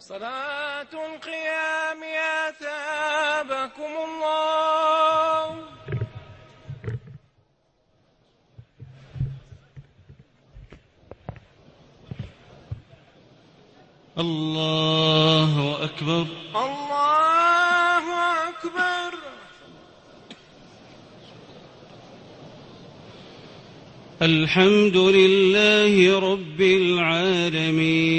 صلاة القيام أثابكم الله. الله أكبر. الله أكبر. الحمد لله رب العالمين.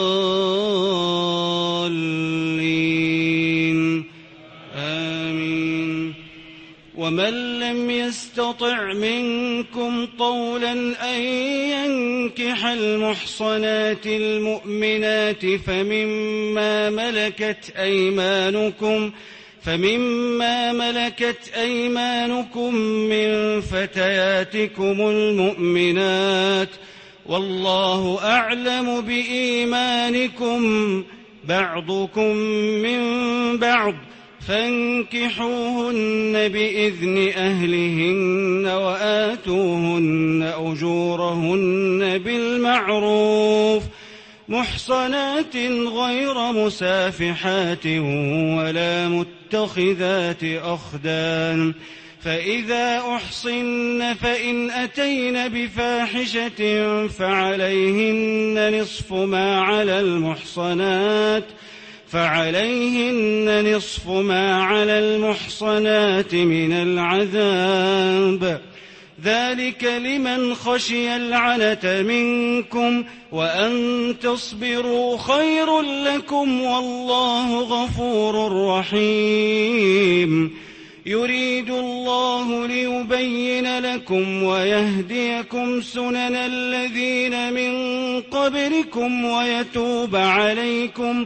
يستطع منكم طولا أن ينكح المحصنات المؤمنات فمما ملكت أيمانكم فمما ملكت أيمانكم من فتياتكم المؤمنات والله أعلم بإيمانكم بعضكم من بعض فانكحوهن بإذن أهلهن وآتوهن أجورهن بالمعروف محصنات غير مسافحات ولا متخذات أخدان فإذا أحصن فإن أتين بفاحشة فعليهن نصف ما على المحصنات فعليهن نصف ما على المحصنات من العذاب. ذلك لمن خشي العنة منكم وأن تصبروا خير لكم والله غفور رحيم. يريد الله ليبين لكم ويهديكم سنن الذين من قبلكم ويتوب عليكم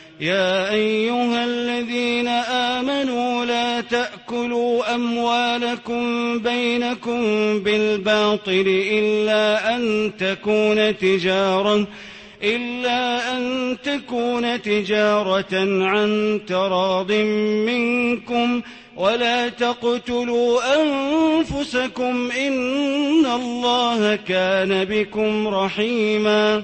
يا أيها الذين آمنوا لا تأكلوا أموالكم بينكم بالباطل إلا أن تكون تجارة إلا أن تكون تجارة عن تراض منكم ولا تقتلوا أنفسكم إن الله كان بكم رحيماً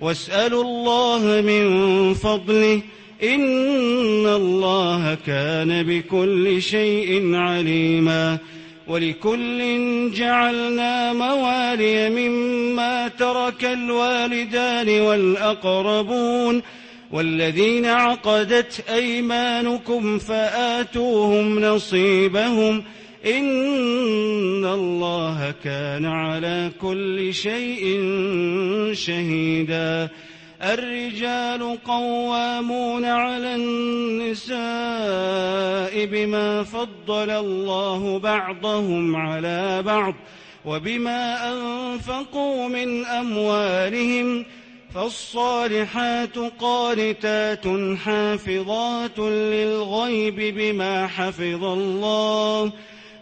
واسألوا الله من فضله إن الله كان بكل شيء عليما ولكل جعلنا موالي مما ترك الوالدان والأقربون والذين عقدت أيمانكم فآتوهم نصيبهم إن الله كان على كل شيء شهيدا. الرجال قوامون على النساء بما فضل الله بعضهم على بعض وبما أنفقوا من أموالهم. فالصالحات قانتات حافظات للغيب بما حفظ الله.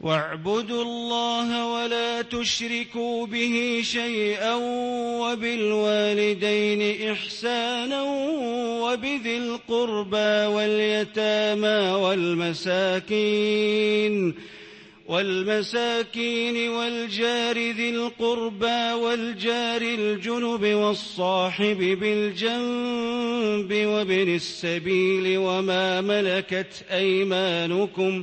واعبدوا الله ولا تشركوا به شيئا وبالوالدين إحسانا وبذي القربى واليتامى والمساكين والمساكين والجار ذي القربى والجار الجنب والصاحب بالجنب وابن السبيل وما ملكت أيمانكم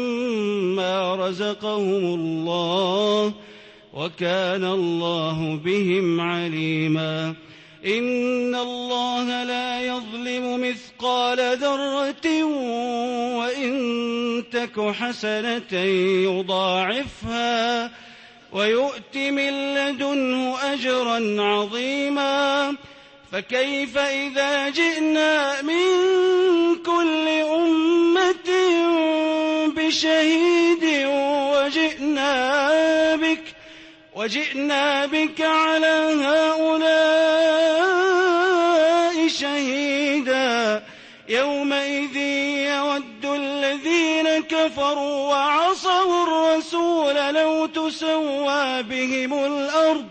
رزقهم الله وكان الله بهم عليما. إن الله لا يظلم مثقال ذرة وإن تك حسنة يضاعفها ويؤت من لدنه أجرا عظيما. فكيف إذا جئنا من كل أمة بشهيد وجئنا بك وجئنا بك على هؤلاء شهيدا. يومئذ يود الذين كفروا وعصوا الرسول لو تسوى بهم الأرض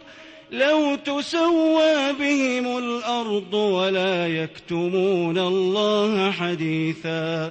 لو تسوى بهم الأرض ولا يكتمون الله حديثا.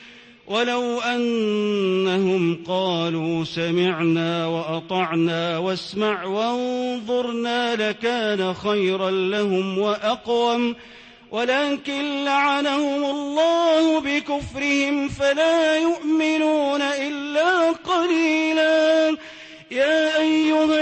ولو أنهم قالوا سمعنا وأطعنا واسمع وانظرنا لكان خيرا لهم وأقوم. ولكن لعنهم الله بكفرهم فلا يؤمنون إلا قليلا. يا أيها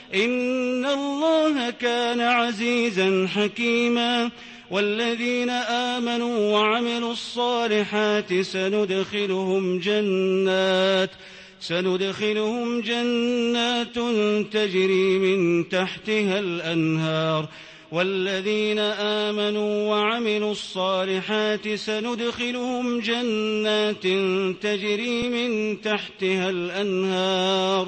إن الله كان عزيزا حكيما. والذين آمنوا وعملوا الصالحات سندخلهم جنات سندخلهم جنات تجري من تحتها الأنهار. والذين آمنوا وعملوا الصالحات سندخلهم جنات تجري من تحتها الأنهار.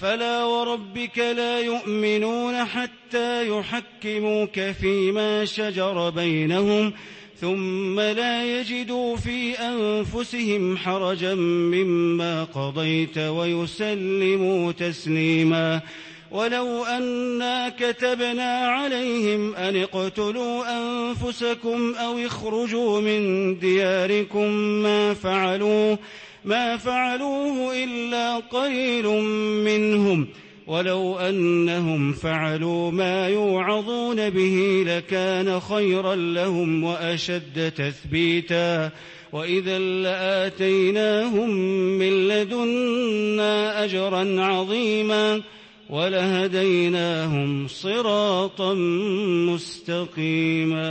فلا وربك لا يؤمنون حتى يحكموك فيما شجر بينهم ثم لا يجدوا في أنفسهم حرجا مما قضيت ويسلموا تسليما. ولو أنا كتبنا عليهم أن اقتلوا أنفسكم أو اخرجوا من دياركم ما فعلوه ما فعلوه إلا قليل منهم ولو أنهم فعلوا ما يوعظون به لكان خيرا لهم وأشد تثبيتا وإذا لآتيناهم من لدنا أجرا عظيما ولهديناهم صراطا مستقيما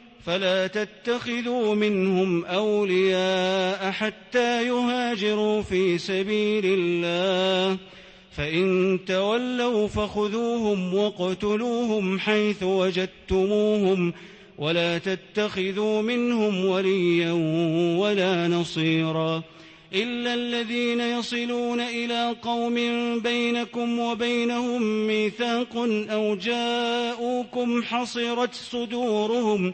فلا تتخذوا منهم أولياء حتى يهاجروا في سبيل الله. فإن تولوا فخذوهم واقتلوهم حيث وجدتموهم ولا تتخذوا منهم وليا ولا نصيرا. إلا الذين يصلون إلى قوم بينكم وبينهم ميثاق أو جاءوكم حصرت صدورهم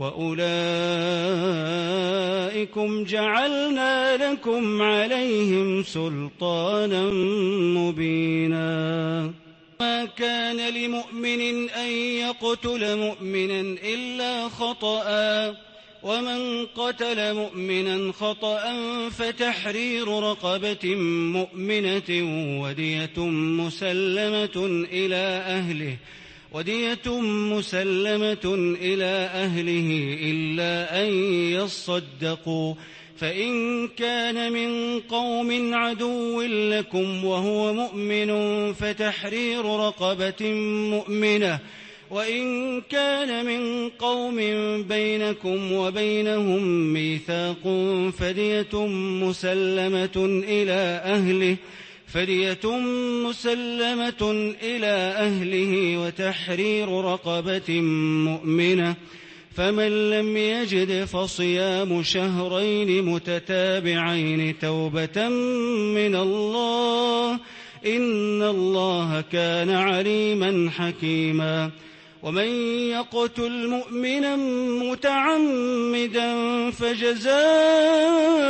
وأولئكم جعلنا لكم عليهم سلطانا مبينا. ما كان لمؤمن أن يقتل مؤمنا إلا خطأ. ومن قتل مؤمنا خطأ فتحرير رقبة مؤمنة ودية مسلمة إلى أهله. ودية مسلمة إلى أهله إلا أن يصدقوا. فإن كان من قوم عدو لكم وهو مؤمن فتحرير رقبة مؤمنة. وإن كان من قوم بينكم وبينهم ميثاق فدية مسلمة إلى أهله. فدية مسلمة إلى أهله وتحرير رقبة مؤمنة فمن لم يجد فصيام شهرين متتابعين توبة من الله إن الله كان عليما حكيما. ومن يقتل مؤمنا متعمدا فجزاؤه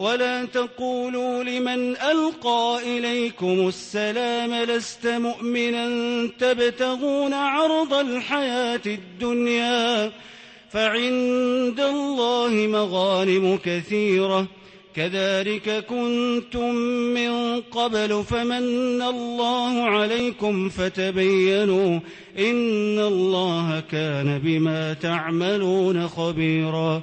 ولا تقولوا لمن ألقى إليكم السلام لست مؤمنا تبتغون عرض الحياة الدنيا فعند الله مغانم كثيرة كذلك كنتم من قبل فمن الله عليكم فتبينوا إن الله كان بما تعملون خبيراً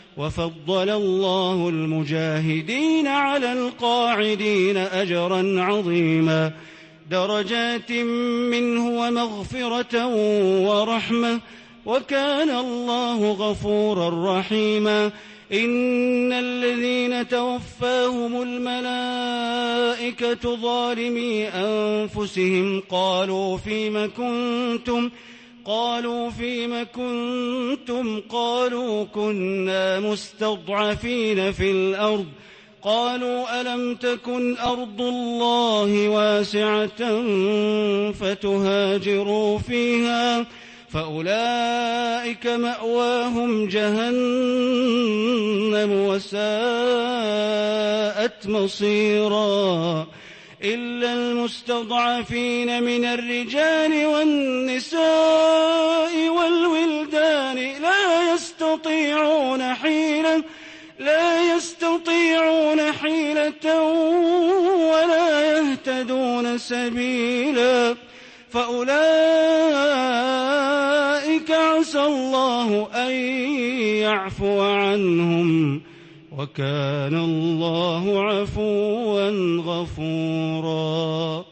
وفضل الله المجاهدين على القاعدين أجرا عظيما درجات منه ومغفرة ورحمة وكان الله غفورا رحيما إن الذين توفاهم الملائكة ظالمي أنفسهم قالوا فيم كنتم ؟ قالوا فيم كنتم قالوا كنا مستضعفين في الأرض. قالوا ألم تكن أرض الله واسعة فتهاجروا فيها؟ فأولئك مأواهم جهنم وساءت مصيراً. إلا المستضعفين من الرجال والنساء والولدان لا يستطيعون حيلة لا يستطيعون حيلة ولا يهتدون سبيلا. فأولئك أولئك عسى الله أن يعفو عنهم. وكان الله عفوا غفورا.